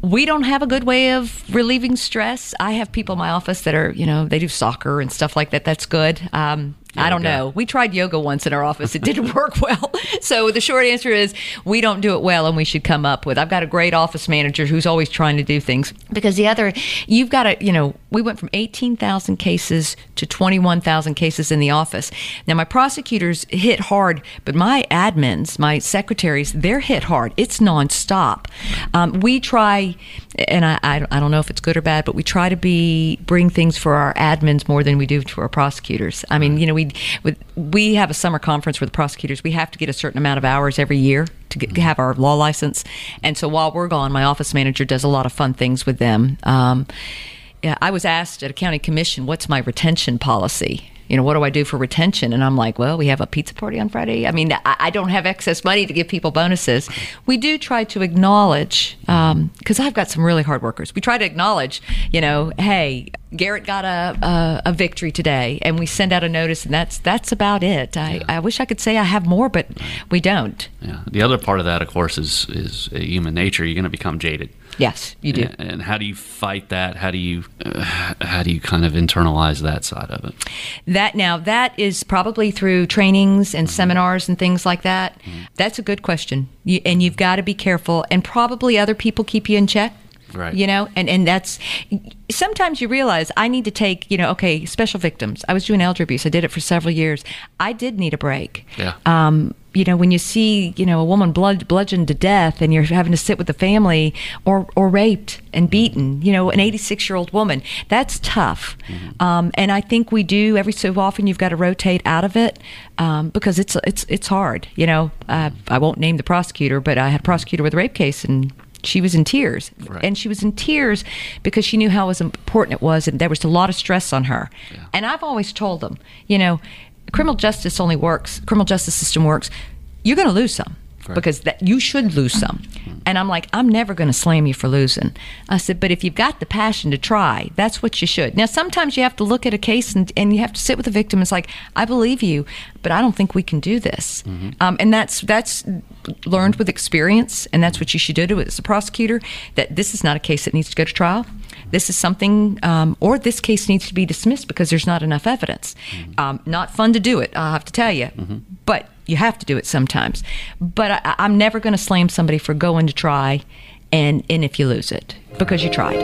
we don't have a good way of relieving stress. I have people in my office that are, you know, they do soccer and stuff like that. That's good. Um, I don't know. We tried yoga once in our office. It didn't work well. So the short answer is we don't do it well, and we should come up with. I've got a great office manager who's always trying to do things because the other, you've got to, you know, we went from eighteen thousand cases to twenty one thousand cases in the office. Now my prosecutors hit hard, but my admins, my secretaries, they're hit hard. It's nonstop. Um, we try, and I, I, I don't know if it's good or bad, but we try to be bring things for our admins more than we do to our prosecutors. I mean, you know, we with, we have a summer conference with the prosecutors. We have to get a certain amount of hours every year to get, have our law license, and so while we're gone, my office manager does a lot of fun things with them. Um, yeah, I was asked at a county commission, "What's my retention policy?" You know, what do I do for retention? And I'm like, well, we have a pizza party on Friday. I mean, I, I don't have excess money to give people bonuses. We do try to acknowledge, because I've got some really hard workers. We try to acknowledge, you know, hey, Garrett got a, a, a victory today, and we send out a notice, and that's that's about it. I, I wish I could say I have more, but we don't. Yeah. The other part of that, of course, is is uh, human nature. You're going to become jaded. Yes, you do. And, and how do you fight that? How do you uh, how do you kind of internalize that side of it? That now that is probably through trainings and seminars and things like that. That's a good question, you, and you've got to be careful. And probably other people keep you in check. Right. You know, and and that's sometimes you realize I need to take you know okay special victims. I was doing elder abuse. I did it for several years. I did need a break. Yeah. Um, you know, when you see, you know, a woman blood, bludgeoned to death and you're having to sit with the family or, or raped and beaten, you know, an 86 year old woman, that's tough. Um, and I think we do every so often you've got to rotate out of it um, because it's, it's, it's hard. You know, uh, I won't name the prosecutor, but I had a prosecutor with a rape case and she was in tears Right. and she was in tears because she knew how important it was and there was a lot of stress on her and i've always told them you know criminal justice only works criminal justice system works you're going to lose some Right. because that you should lose some. And i'm like i'm never going to slam you for losing. I said but if you've got the passion to try that's what you should. Now sometimes you have to look at a case and, and you have to sit with the victim. It's like i believe you but i don't think we can do this. Um, and that's that's learned with experience and that's what you should do as a prosecutor that this is not a case that needs to go to trial this is something um, or this case needs to be dismissed because there's not enough evidence. Um, not fun to do it i'll have to tell you but you have to do it sometimes. But I, i'm never going to slam somebody for going to try and and if you lose it because you tried.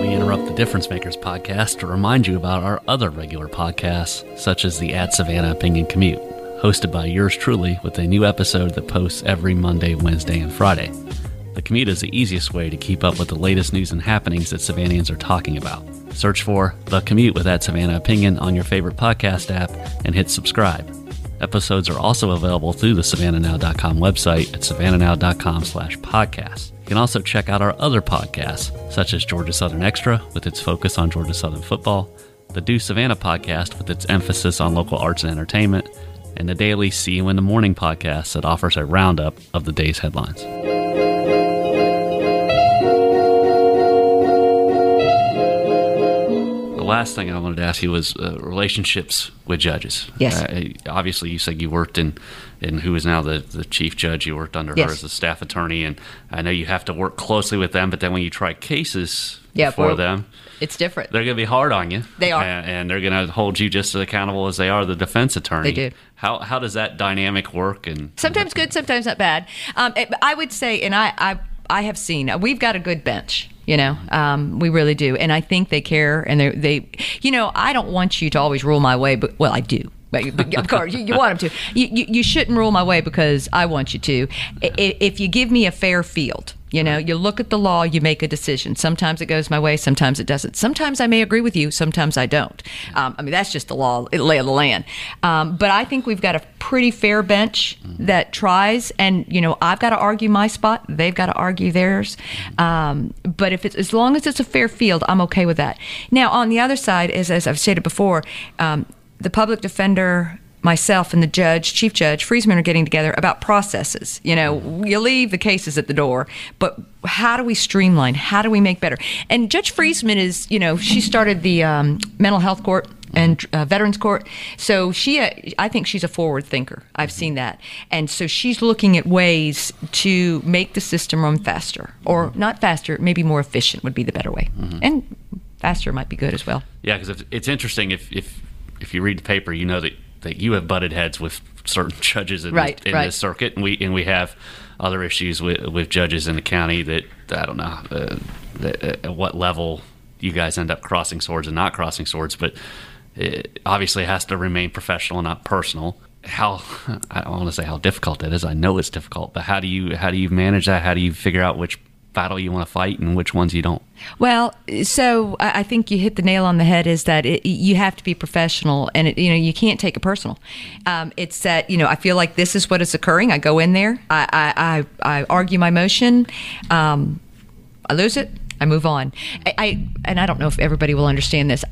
We interrupt the Difference Makers podcast to remind you about our other regular podcasts, such as the At Savannah Opinion Commute, hosted by yours truly, with a new episode that posts every Monday, Wednesday, and Friday. The commute is the easiest way to keep up with the latest news and happenings that Savannahans are talking about. Search for The Commute with that Savannah Opinion on your favorite podcast app and hit subscribe. Episodes are also available through the savannahnow.com website at savannahnow.com slash podcast. You can also check out our other podcasts, such as Georgia Southern Extra with its focus on Georgia Southern football, the Do Savannah podcast with its emphasis on local arts and entertainment, and the daily See You in the Morning podcast that offers a roundup of the day's headlines. The last thing I wanted to ask you was uh, relationships with judges. Yes. Uh, obviously, you said you worked in, in who is now the, the chief judge. You worked under Yes. her as a staff attorney, and I know you have to work closely with them. But then when you try cases Yeah, for them, It's different. they're going to be hard on you. They are. and, and they're going to hold you just as accountable as they are the defense attorney. They do. How how does that dynamic work? And sometimes good, sometimes not bad. Um, it- I would say, and I, I, I have seen we've got a good bench. You know, um, we really do, and I think they care, and they, they, you know, I don't want you to always rule my way, but well, I do. But, but of course, you, you want them to. You, you, you shouldn't rule my way because I want you to. If you give me a fair field, you know, you look at the law, you make a decision. Sometimes it goes my way, sometimes it doesn't. Sometimes I may agree with you, sometimes I don't. Um, I mean, that's just the law, lay of the land. Um, but I think we've got a pretty fair bench that tries, and you know, I've got to argue my spot, they've got to argue theirs. Um, but if it's as long as it's a fair field, I'm okay with that. Now, on the other side, as as I've stated before, um, the public defender myself and the judge, chief judge, Freesemann are getting together about processes. You know, you leave the cases at the door, but how do we streamline? How do we make better? And Judge Freesemann is, you know, she started the um, mental health court and uh, veterans court. So she, uh, I think she's a forward thinker. I've seen that, and so she's looking at ways to make the system run faster, or not faster, maybe more efficient would be the better way, and faster might be good as well. Yeah, because it's interesting if, if if you read the paper, you know that, that you have butted heads with certain judges in, Right, this, in right. this circuit, and we and we have other issues with with judges in the county that I don't know uh, that, uh, at what level you guys end up crossing swords and not crossing swords, but it obviously has to remain professional and not personal. How I don't want to say how difficult that is. I know it's difficult, but how do you how do you manage that? How do you figure out which battle you want to fight and which ones you don't? Well, so I think you hit the nail on the head. Is that it, you have to be professional, and it, you know you can't take it personal. Um, it's that you know I feel like this is what is occurring. I go in there, I I, I, I argue my motion, um, I lose it, I move on. I, I and I don't know if everybody will understand this.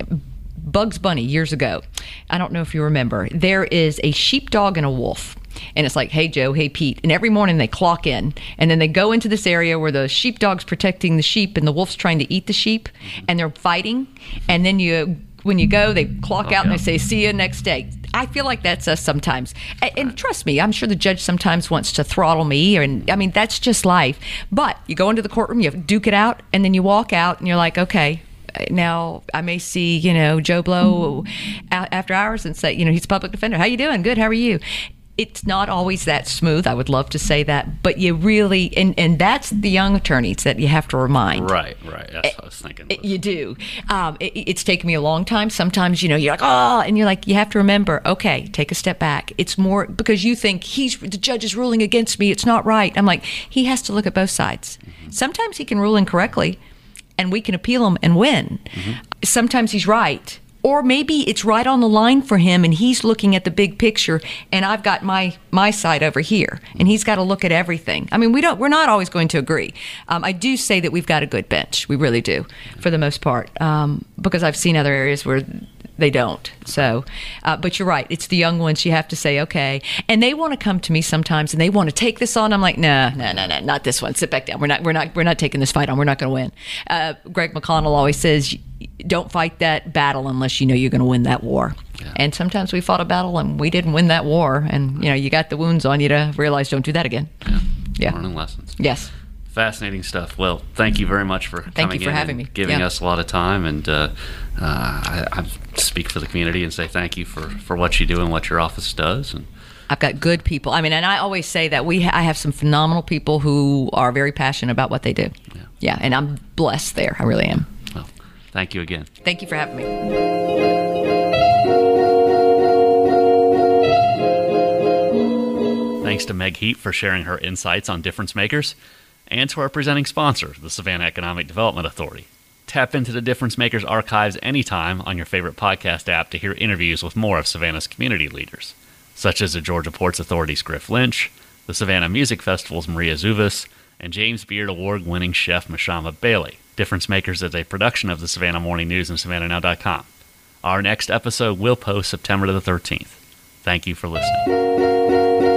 Bugs Bunny years ago. I don't know if you remember. There is a sheepdog and a wolf. And it's like, hey, Joe, hey, Pete. And every morning they clock in. And then they go into this area where the sheepdog's protecting the sheep and the wolf's trying to eat the sheep. Mm-hmm. And they're fighting. And then you, when you go, they clock out and they say, see you next day. I feel like that's us sometimes. And, and trust me, I'm sure the judge sometimes wants to throttle me. And I mean, that's just life. But you go into the courtroom, you duke it out, and then you walk out and you're like, okay, uh, now I may see you know Joe Blow mm-hmm. after hours and say you know he's a public defender. How you doing? Good. How are you? It's not always that smooth. I would love to say that, but you really and and that's the young attorneys that you have to remind. Right, right. That's eh, what I was thinking. It- you do. Um, it, it's taken me a long time. Sometimes, you know, you're like, oh, and you're like, you have to remember, okay, take a step back. It's more because you think he's the judge is ruling against me. It's not right. I'm like, he has to look at both sides. Mm-hmm. Sometimes he can rule incorrectly, and we can appeal him and win. Mm-hmm. Sometimes he's right. Or maybe it's right on the line for him, and he's looking at the big picture, and I've got my my side over here, and he's got to look at everything. I mean, we don't, we're not always going to agree. Um, I do say that we've got a good bench, we really do, for the most part, um, because I've seen other areas where they don't. So, uh, but you're right. It's the young ones. You have to say, okay, and they want to come to me sometimes, and they want to take this on. I'm like, no, no, no, no, not this one. Sit back down. We're not, we're not, we're not taking this fight on. We're not going to win. Uh, Greg McConnell always says, don't fight that battle unless you know you're going to win that war. And sometimes we fought a battle and we didn't win that war, and you know, you got the wounds on you to realize don't do that again. Yeah. Learning lessons. Yes. Fascinating stuff. Well, thank you very much for coming you for in having and me. giving Yeah. us a lot of time. And uh, uh, I, I speak for the community and say thank you for, for what you do and what your office does. And I've got good people. I mean, and I always say that we I have some phenomenal people who are very passionate about what they do. Yeah, and I'm blessed there. I really am. well, thank you again. Thank you for having me. Thanks to Meg Heap for sharing her insights on difference makers, and to our presenting sponsor, the Savannah Economic Development Authority. Tap into the Difference Makers archives anytime on your favorite podcast app to hear interviews with more of Savannah's community leaders, such as the Georgia Ports Authority's Griff Lynch, the Savannah Music Festival's Maria Zuvas, and James Beard Award winning chef Mashama Bailey. Difference Makers is a production of the Savannah Morning News and SavannahNow.com. Our next episode will post September the 13th. Thank you for listening.